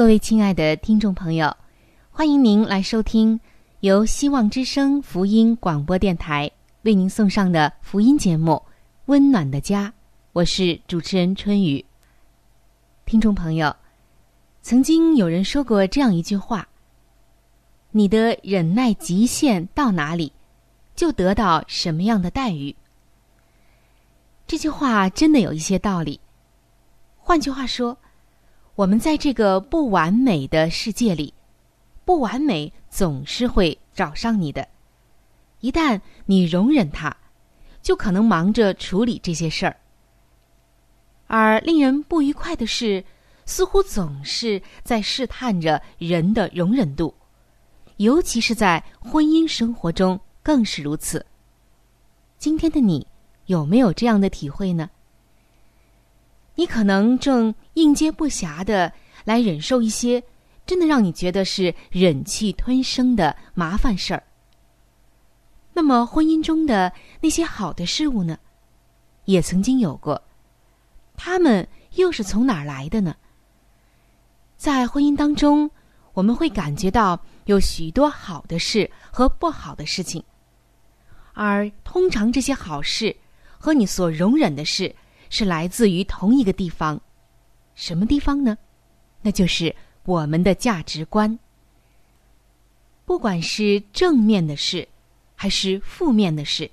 各位亲爱的听众朋友，欢迎您来收听由希望之声福音广播电台为您送上的福音节目《温暖的家》，我是主持人春雨。听众朋友，曾经有人说过这样一句话：“你的忍耐极限到哪里，就得到什么样的待遇。”这句话真的有一些道理。换句话说。我们在这个不完美的世界里，不完美总是会找上你的。一旦你容忍它，就可能忙着处理这些事儿。而令人不愉快的是，似乎总是在试探着人的容忍度，尤其是在婚姻生活中更是如此。今天的你有没有这样的体会呢？你可能正应接不暇的来忍受一些真的让你觉得是忍气吞声的麻烦事儿。那么，婚姻中的那些好的事物呢？也曾经有过，他们又是从哪儿来的呢？在婚姻当中，我们会感觉到有许多好的事和不好的事情，而通常这些好事和你所容忍的事。是来自于同一个地方，什么地方呢？那就是我们的价值观。不管是正面的事，还是负面的事，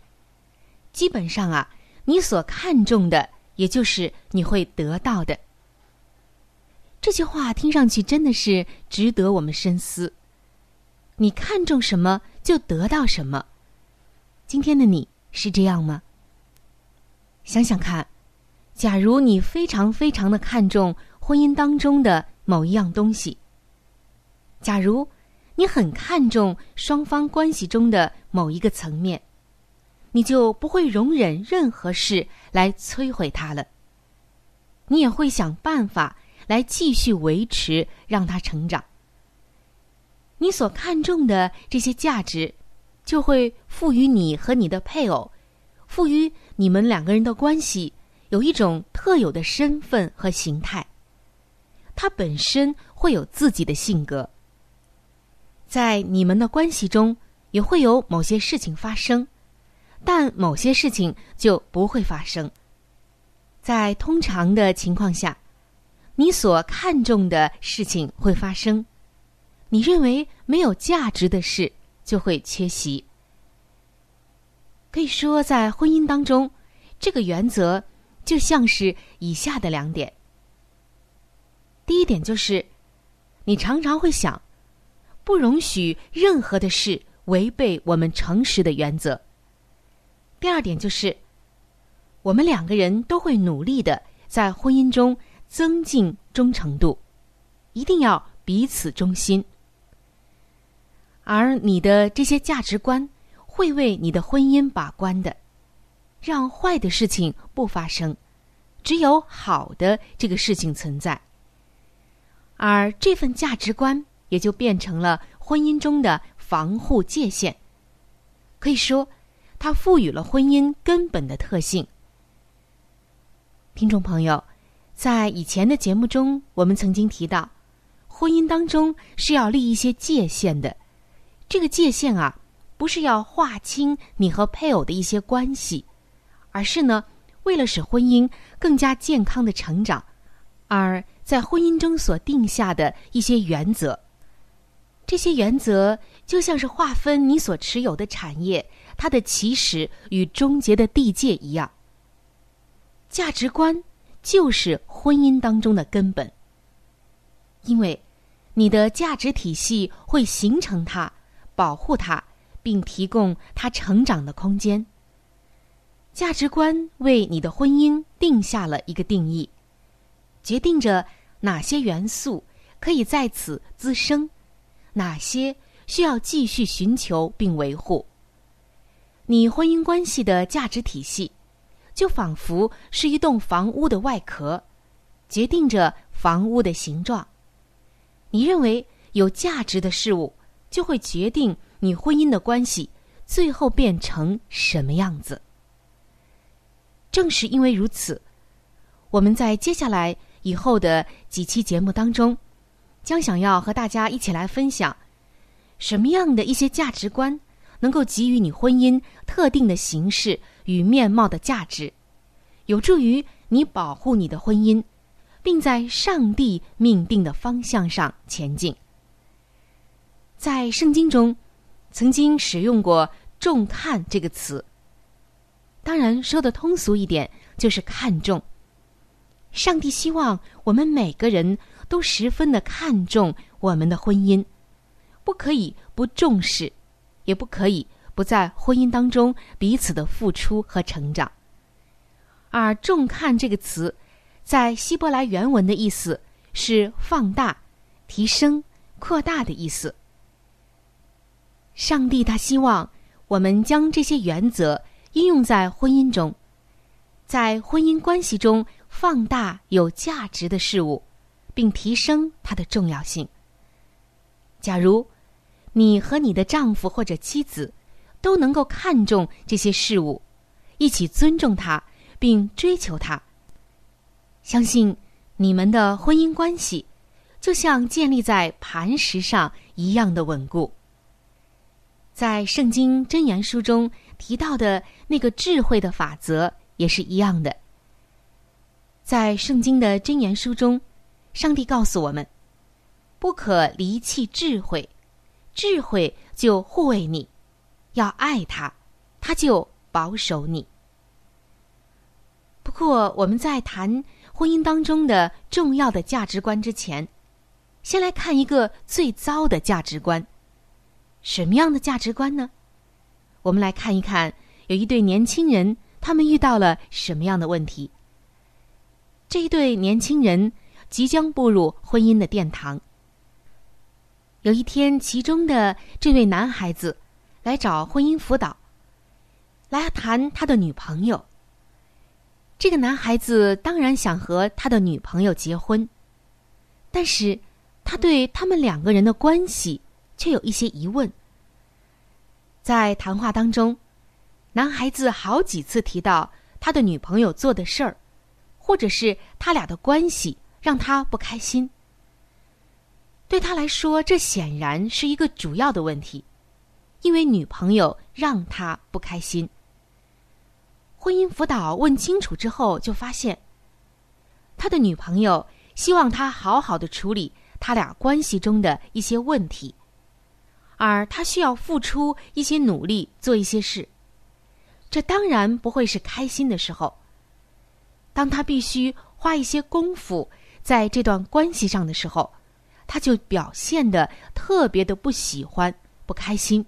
基本上啊，你所看重的，也就是你会得到的。这句话听上去真的是值得我们深思。你看重什么，就得到什么。今天的你是这样吗？想想看。假如你非常非常的看重婚姻当中的某一样东西，假如你很看重双方关系中的某一个层面，你就不会容忍任何事来摧毁它了。你也会想办法来继续维持，让它成长。你所看重的这些价值，就会赋予你和你的配偶，赋予你们两个人的关系。有一种特有的身份和形态，他本身会有自己的性格。在你们的关系中，也会有某些事情发生，但某些事情就不会发生。在通常的情况下，你所看重的事情会发生，你认为没有价值的事就会缺席。可以说，在婚姻当中，这个原则。就像是以下的两点。第一点就是，你常常会想，不容许任何的事违背我们诚实的原则。第二点就是，我们两个人都会努力的在婚姻中增进忠诚度，一定要彼此忠心。而你的这些价值观会为你的婚姻把关的。让坏的事情不发生，只有好的这个事情存在。而这份价值观也就变成了婚姻中的防护界限。可以说，它赋予了婚姻根本的特性。听众朋友，在以前的节目中，我们曾经提到，婚姻当中是要立一些界限的。这个界限啊，不是要划清你和配偶的一些关系，而是呢，为了使婚姻更加健康的成长，而在婚姻中所定下的一些原则。这些原则就像是划分你所持有的产业它的起始与终结的地界一样。价值观就是婚姻当中的根本，因为你的价值体系会形成它、保护它，并提供它成长的空间。价值观为你的婚姻定下了一个定义，决定着哪些元素可以在此滋生，哪些需要继续寻求并维护。你婚姻关系的价值体系。就仿佛是一栋房屋的外壳，决定着房屋的形状。你认为有价值的事物，就会决定你婚姻的关系最后变成什么样子。正是因为如此，我们在接下来以后的几期节目当中，将想要和大家一起来分享什么样的一些价值观，能够给予你婚姻特定的形式。与面貌的价值，有助于你保护你的婚姻，并在上帝命定的方向上前进。在圣经中，曾经使用过“重看”这个词。当然，说的通俗一点，就是看重。上帝希望我们每个人都十分的看重我们的婚姻，不可以不重视，也不可以。不在婚姻当中彼此的付出和成长，而“重看”这个词，在希伯来原文的意思是放大、提升、扩大的意思。上帝他希望我们将这些原则应用在婚姻中，在婚姻关系中放大有价值的事物，并提升它的重要性。假如你和你的丈夫或者妻子，都能够看重这些事物，一起尊重它，并追求它。相信你们的婚姻关系就像建立在磐石上一样的稳固。在圣经箴言书中提到的那个智慧的法则也是一样的。在圣经的箴言书中，上帝告诉我们：不可离弃智慧，智慧就护卫你。要爱他，他就保守你。不过，我们在谈婚姻当中的重要的价值观之前，先来看一个最糟的价值观。什么样的价值观呢？我们来看一看，有一对年轻人，他们遇到了什么样的问题。这一对年轻人即将步入婚姻的殿堂。有一天，其中的这位男孩子。来找婚姻辅导，来谈他的女朋友。这个男孩子当然想和他的女朋友结婚，但是他对他们两个人的关系却有一些疑问。在谈话当中，男孩子好几次提到他的女朋友做的事儿，或者是他俩的关系让他不开心。对他来说，这显然是一个主要的问题。因为女朋友让他不开心。婚姻辅导问清楚之后，就发现他的女朋友希望他好好的处理他俩关系中的一些问题，而他需要付出一些努力做一些事。这当然不会是开心的时候。当他必须花一些功夫在这段关系上的时候，他就表现的特别的不喜欢、不开心。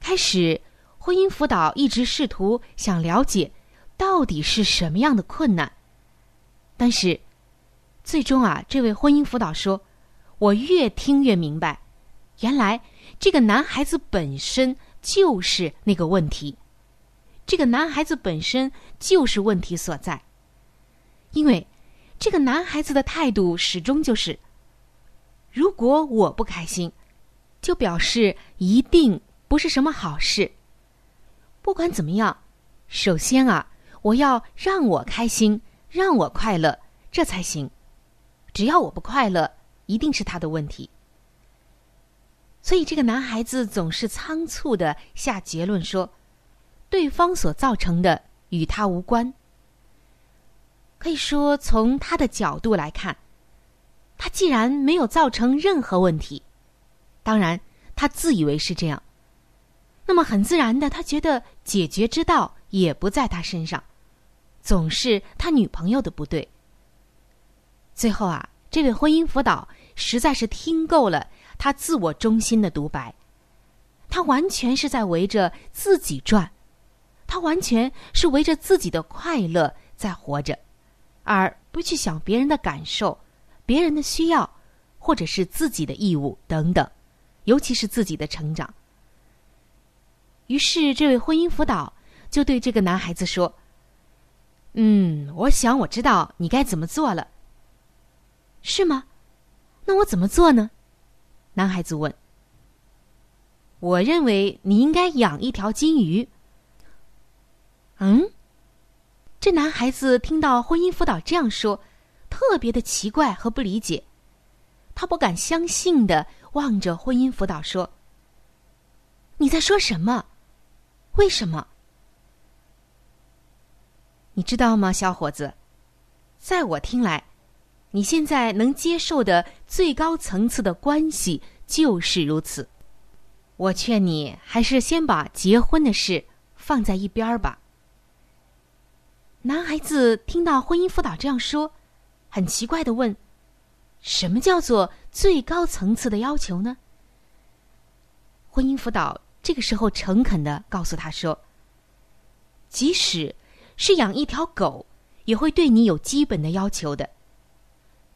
开始，婚姻辅导一直试图想了解，到底是什么样的困难。但是，最终啊，这位婚姻辅导说：“我越听越明白，原来这个男孩子本身就是那个问题，这个男孩子本身就是问题所在。因为这个男孩子的态度始终就是：如果我不开心，就表示一定不是什么好事。不管怎么样，首先啊，我要让我开心，让我快乐，这才行。只要我不快乐，一定是他的问题。所以，这个男孩子总是仓促的下结论说，对方所造成的与他无关。可以说，从他的角度来看，他既然没有造成任何问题，当然他自以为是这样，那么很自然的，他觉得解决之道也不在他身上，总是他女朋友的不对。最后啊，这位婚姻辅导实在是听够了。他自我中心的独白，他完全是在围着自己转，他完全是围着自己的快乐在活着，而不去想别人的感受、别人的需要，或者是自己的义务等等，尤其是自己的成长。于是，这位婚姻辅导就对这个男孩子说：“嗯，我想我知道你该怎么做了，是吗？那我怎么做呢？”男孩子问：“我认为你应该养一条金鱼。”嗯，这男孩子听到婚姻辅导这样说，特别的奇怪和不理解。他不敢相信的望着婚姻辅导说：“你在说什么？为什么？你知道吗，小伙子？在我听来。”你现在能接受的最高层次的关系就是如此。我劝你还是先把结婚的事放在一边儿吧。男孩子听到婚姻辅导这样说，很奇怪的问：“什么叫做最高层次的要求呢？”婚姻辅导这个时候诚恳的告诉他说：“即使是养一条狗，也会对你有基本的要求的。”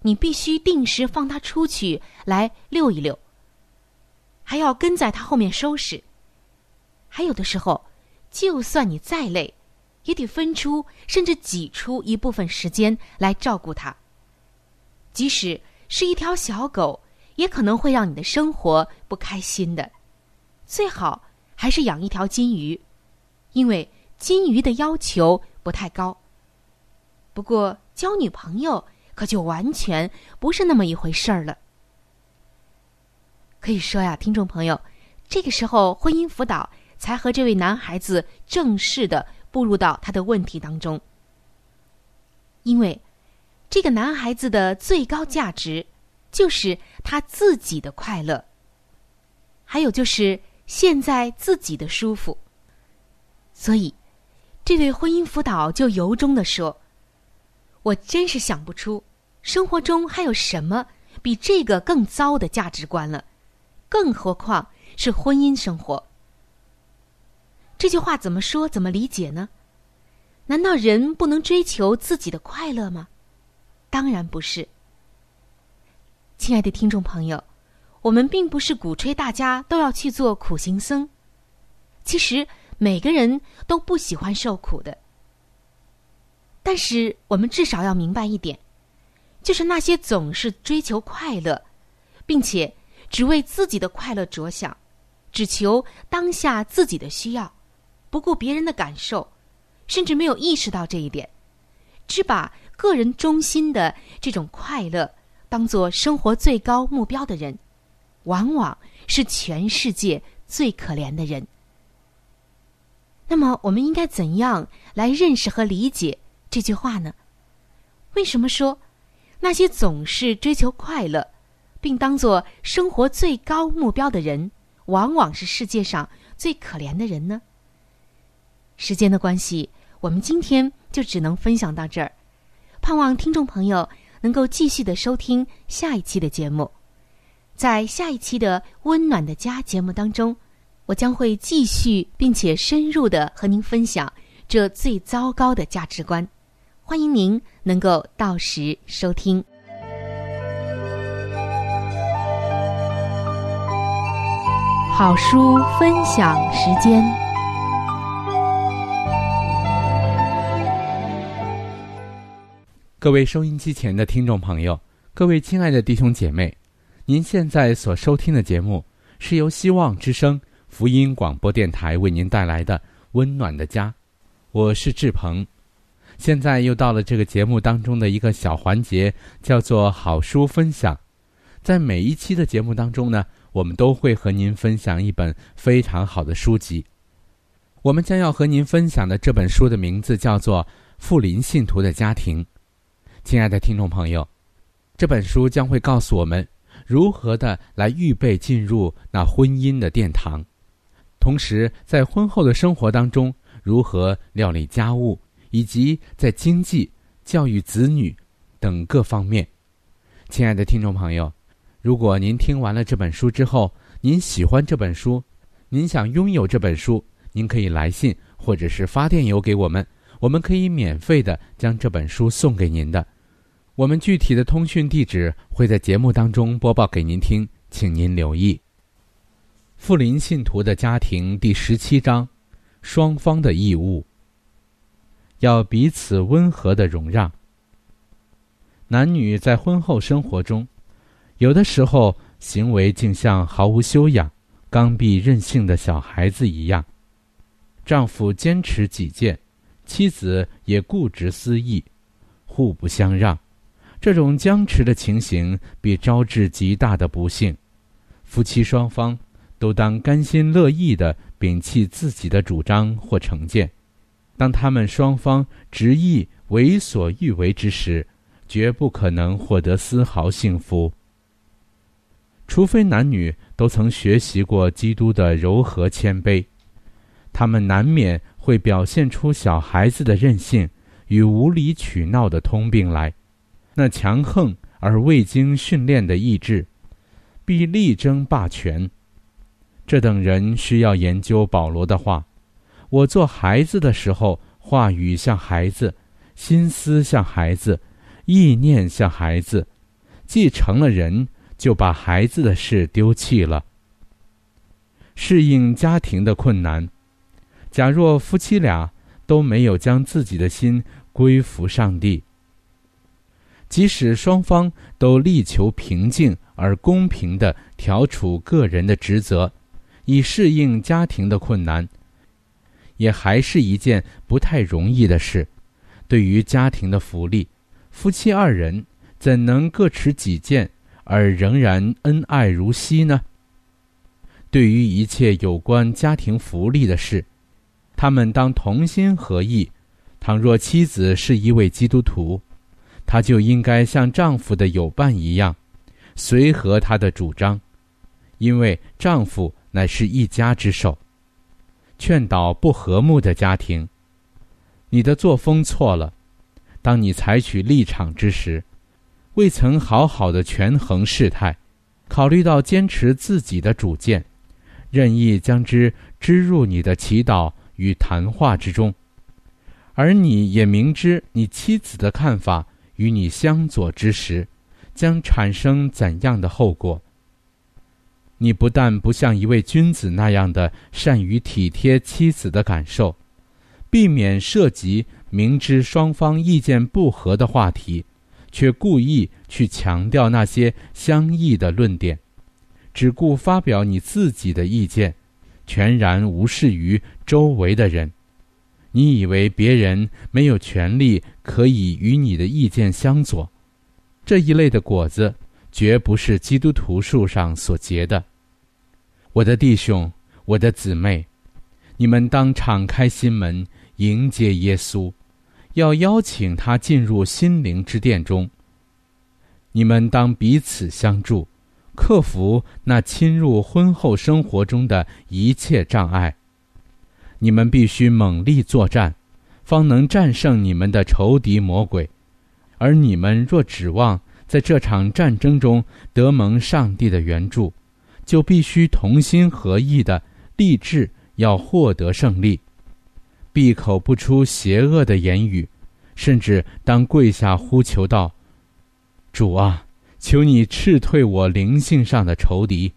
你必须定时放它出去来遛一遛，还要跟在它后面收拾。还有的时候，就算你再累，也得分出甚至挤出一部分时间来照顾它。即使是一条小狗，也可能会让你的生活不开心的。最好还是养一条金鱼，因为金鱼的要求不太高。不过交女朋友。可就完全不是那么一回事儿了。可以说呀，听众朋友，这个时候婚姻辅导才和这位男孩子正式的步入到他的问题当中。因为这个男孩子的最高价值就是他自己的快乐，还有就是现在自己的舒服。所以，这位婚姻辅导就由衷的说。我真是想不出，生活中还有什么比这个更糟的价值观了，更何况是婚姻生活。这句话怎么说？怎么理解呢？难道人不能追求自己的快乐吗？当然不是。亲爱的听众朋友，我们并不是鼓吹大家都要去做苦行僧。其实每个人都不喜欢受苦的。但是，我们至少要明白一点，就是那些总是追求快乐，并且只为自己的快乐着想，只求当下自己的需要，不顾别人的感受，甚至没有意识到这一点，只把个人中心的这种快乐当做生活最高目标的人，往往是全世界最可怜的人。那么，我们应该怎样来认识和理解？这句话呢？为什么说那些总是追求快乐，并当做生活最高目标的人，往往是世界上最可怜的人呢？时间的关系，我们今天就只能分享到这儿。盼望听众朋友能够继续的收听下一期的节目。在下一期的《温暖的家》节目当中，我将会继续并且深入的和您分享这最糟糕的价值观。欢迎您能够到时收听。好书分享时间。各位收音机前的听众朋友，各位亲爱的弟兄姐妹，您现在所收听的节目是由希望之声福音广播电台为您带来的《温暖的家》，我是志鹏。现在又到了这个节目当中的一个小环节，叫做好书分享。在每一期的节目当中呢，我们都会和您分享一本非常好的书籍。我们将要和您分享的这本书的名字叫做《富林信徒的家庭》。亲爱的听众朋友，这本书将会告诉我们如何的来预备进入那婚姻的殿堂，同时在婚后的生活当中如何料理家务，以及在经济、教育子女等各方面。亲爱的听众朋友，如果您听完了这本书之后，您喜欢这本书，您想拥有这本书，您可以来信或者是发电邮给我们，我们可以免费的将这本书送给您的。我们具体的通讯地址会在节目当中播报给您听，请您留意。富林信徒的家庭第十七章：双方的义务，要彼此温和的容让。男女在婚后生活中，有的时候行为竟像毫无修养、刚愎任性的小孩子一样。丈夫坚持己见，妻子也固执私意，互不相让。这种僵持的情形必招致极大的不幸，夫妻双方都当甘心乐意的摒弃自己的主张或成见。当他们双方执意为所欲为之时，绝不可能获得丝毫幸福。除非男女都曾学习过基督的柔和谦卑，他们难免会表现出小孩子的任性与无理取闹的通病来。那强横而未经训练的意志，必力争霸权。这等人需要研究保罗的话：“我做孩子的时候，话语像孩子，心思像孩子，意念像孩子；既成了人，就把孩子的事丢弃了。”适应家庭的困难，假若夫妻俩都没有将自己的心归服上帝。即使双方都力求平静而公平地调处个人的职责，以适应家庭的困难，也还是一件不太容易的事。对于家庭的福利，夫妻二人怎能各持己见而仍然恩爱如昔呢？对于一切有关家庭福利的事，他们当同心合意。倘若妻子是一位基督徒，她就应该像丈夫的友伴一样，随和他的主张，因为丈夫乃是一家之首。劝导不和睦的家庭，你的作风错了。当你采取立场之时，未曾好好的权衡事态，考虑到坚持自己的主见，任意将之织入你的祈祷与谈话之中，而你也明知你妻子的看法。与你相左之时，将产生怎样的后果？你不但不像一位君子那样的善于体贴妻子的感受，避免涉及明知双方意见不合的话题，却故意去强调那些相异的论点，只顾发表你自己的意见，全然无视于周围的人。你以为别人没有权利可以与你的意见相左，这一类的果子绝不是基督徒树上所结的。我的弟兄，我的姊妹，你们当敞开心门迎接耶稣，要邀请他进入心灵之殿中。你们当彼此相助，克服那侵入婚后生活中的一切障碍。你们必须猛力作战，方能战胜你们的仇敌魔鬼。而你们若指望在这场战争中得蒙上帝的援助，就必须同心合意的立志要获得胜利，闭口不出邪恶的言语，甚至当跪下呼求道：“主啊，求你斥退我灵性上的仇敌。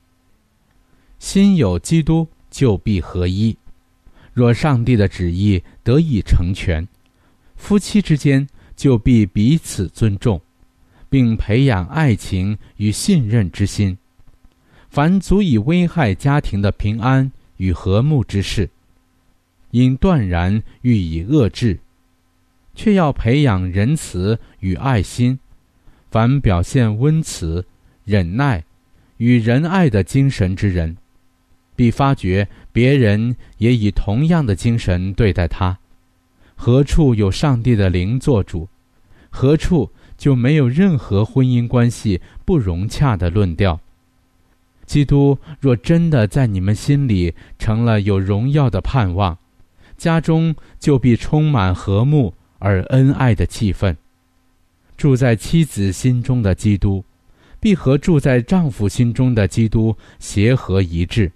心有基督，就必合一。”若上帝的旨意得以成全，夫妻之间就必彼此尊重，并培养爱情与信任之心。凡足以危害家庭的平安与和睦之事，应断然予以遏制，却要培养仁慈与爱心。凡表现温慈、忍耐与仁爱的精神之人，必发觉别人也以同样的精神对待他。何处有上帝的灵做主，何处就没有任何婚姻关系不融洽的论调。基督若真的在你们心里成了有荣耀的盼望，家中就必充满和睦而恩爱的气氛。住在妻子心中的基督，必和住在丈夫心中的基督协和一致，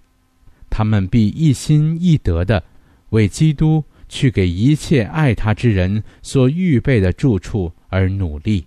他们必一心一德的为基督去给一切爱他之人所预备的住处而努力。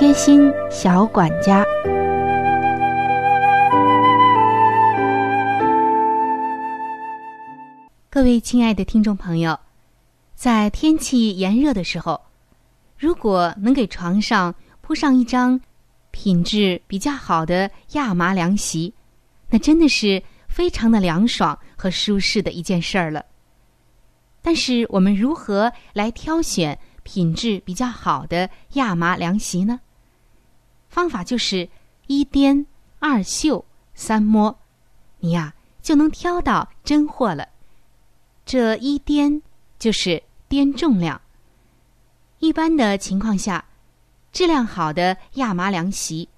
贴心小管家，各位亲爱的听众朋友。在天气炎热的时候，如果能给床上铺上一张品质比较好的亚麻凉席，那真的是非常的凉爽和舒适的一件事儿了。但是，我们如何来挑选品质比较好的亚麻凉席呢？方法就是一掂、二嗅、三摸，你呀就能挑到真货了。这一掂就是。掂重量。一般的情况下，质量好的亚麻凉席，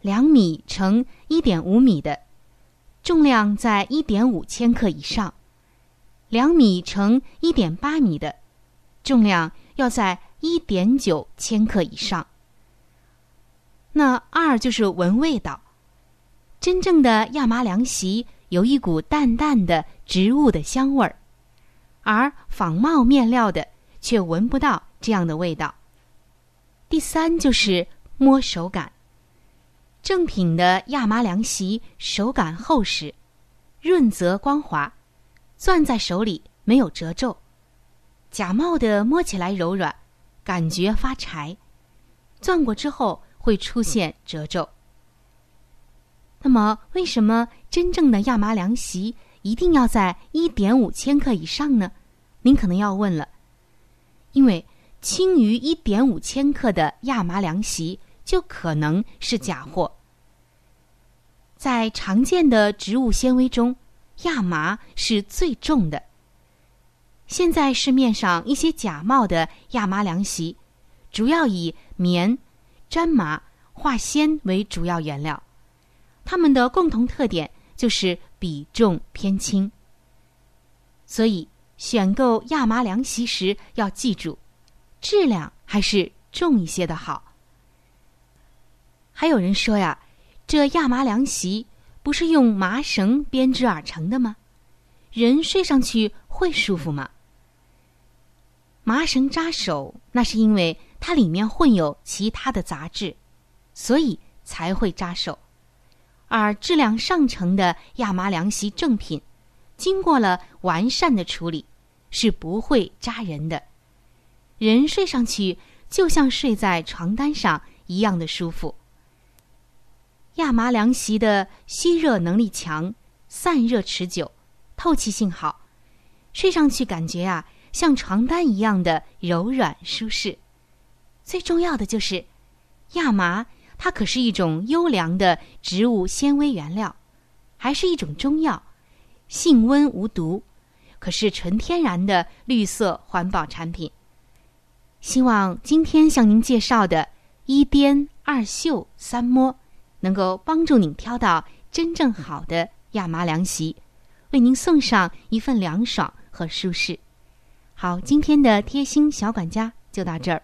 两米乘一点五米的，重量在一点五千克以上；两米乘一点八米的，重量要在一点九千克以上。那二就是闻味道，真正的亚麻凉席有一股淡淡的植物的香味儿。而仿冒面料的却闻不到这样的味道。第三就是摸手感，正品的亚麻凉席手感厚实、润泽光滑，攥在手里没有褶皱；假冒的摸起来柔软，感觉发柴，攥过之后会出现褶皱。那么，为什么真正的亚麻凉席？一定要在一点五千克以上呢？您可能要问了，因为轻于一点五千克的亚麻凉席就可能是假货。在常见的植物纤维中，亚麻是最重的。现在市面上一些假冒的亚麻凉席，主要以棉、粘麻、化纤为主要原料，它们的共同特点就是。比重偏轻，所以选购亚麻凉席时要记住，质量还是重一些的好。还有人说呀，这亚麻凉席不是用麻绳编织而成的吗？人睡上去会舒服吗？麻绳扎手，那是因为它里面混有其他的杂质，所以才会扎手。而质量上乘的亚麻凉席正品，经过了完善的处理，是不会扎人的。人睡上去就像睡在床单上一样的舒服。亚麻凉席的吸热能力强，散热持久，透气性好，睡上去感觉啊像床单一样的柔软舒适。最重要的就是亚麻，它可是一种优良的植物纤维原料，还是一种中药，性温无毒，可是纯天然的绿色环保产品。希望今天向您介绍的一滇二秀三摸，能够帮助您挑到真正好的亚麻凉席，为您送上一份凉爽和舒适。好，今天的贴心小管家就到这儿。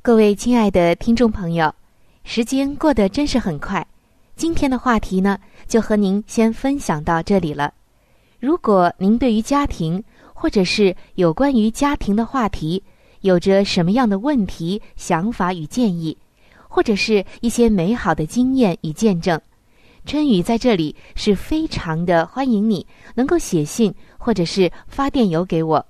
各位亲爱的听众朋友，时间过得真是很快。今天的话题呢，就和您先分享到这里了。如果您对于家庭或者是有关于家庭的话题，有着什么样的问题、想法与建议，或者是一些美好的经验与见证，春雨在这里是非常的欢迎你能够写信或者是发电邮给我。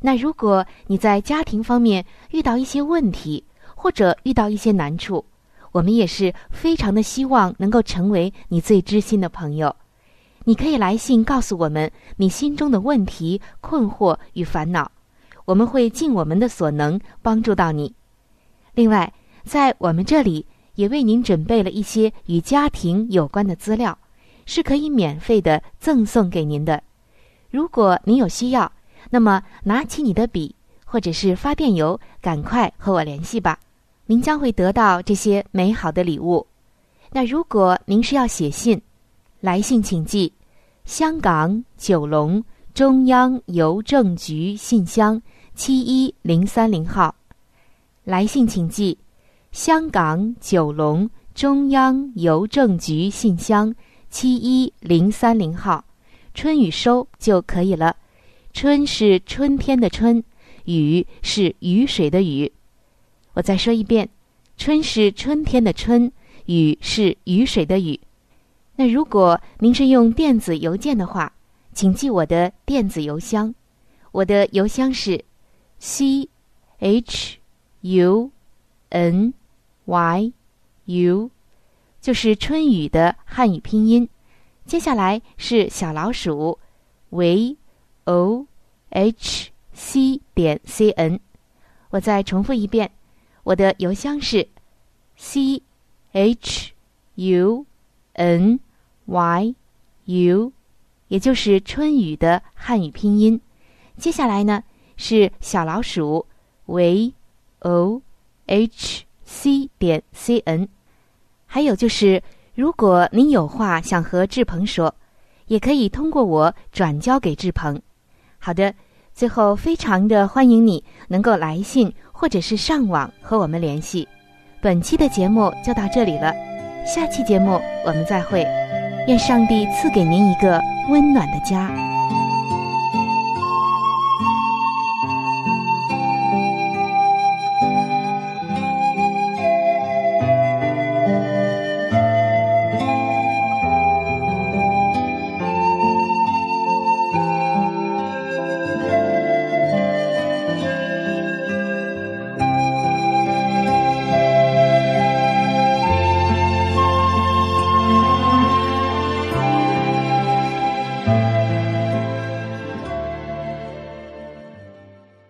那如果你在家庭方面遇到一些问题，或者遇到一些难处，我们也是非常的希望能够成为你最知心的朋友。你可以来信告诉我们你心中的问题、困惑与烦恼。我们会尽我们的所能帮助到你。另外，在我们这里也为您准备了一些与家庭有关的资料，是可以免费的赠送给您的。如果您有需要，那么拿起你的笔或者是发电邮，赶快和我联系吧。您将会得到这些美好的礼物。那如果您是要写信，来信请寄香港九龙中央邮政局信箱。七一零三零号，来信请寄香港九龙中央邮政局信箱七一零三零号，春雨收就可以了。春是春天的春，雨是雨水的雨。我再说一遍，春是春天的春，雨是雨水的雨。那如果您是用电子邮件的话，请记我的电子邮箱，我的邮箱是。C h u n y u 就是春雨的汉语拼音。接下来是小老鼠 v o h c 点 c n。我再重复一遍，我的邮箱是 c h u n y u，也就是春雨的汉语拼音。接下来呢？是小老鼠 v o h c 点 c n，还有就是，如果您有话想和志鹏说，也可以通过我转交给志鹏。好的，最后非常的欢迎你能够来信或者是上网和我们联系。本期的节目就到这里了，下期节目我们再会。愿上帝赐给您一个温暖的家。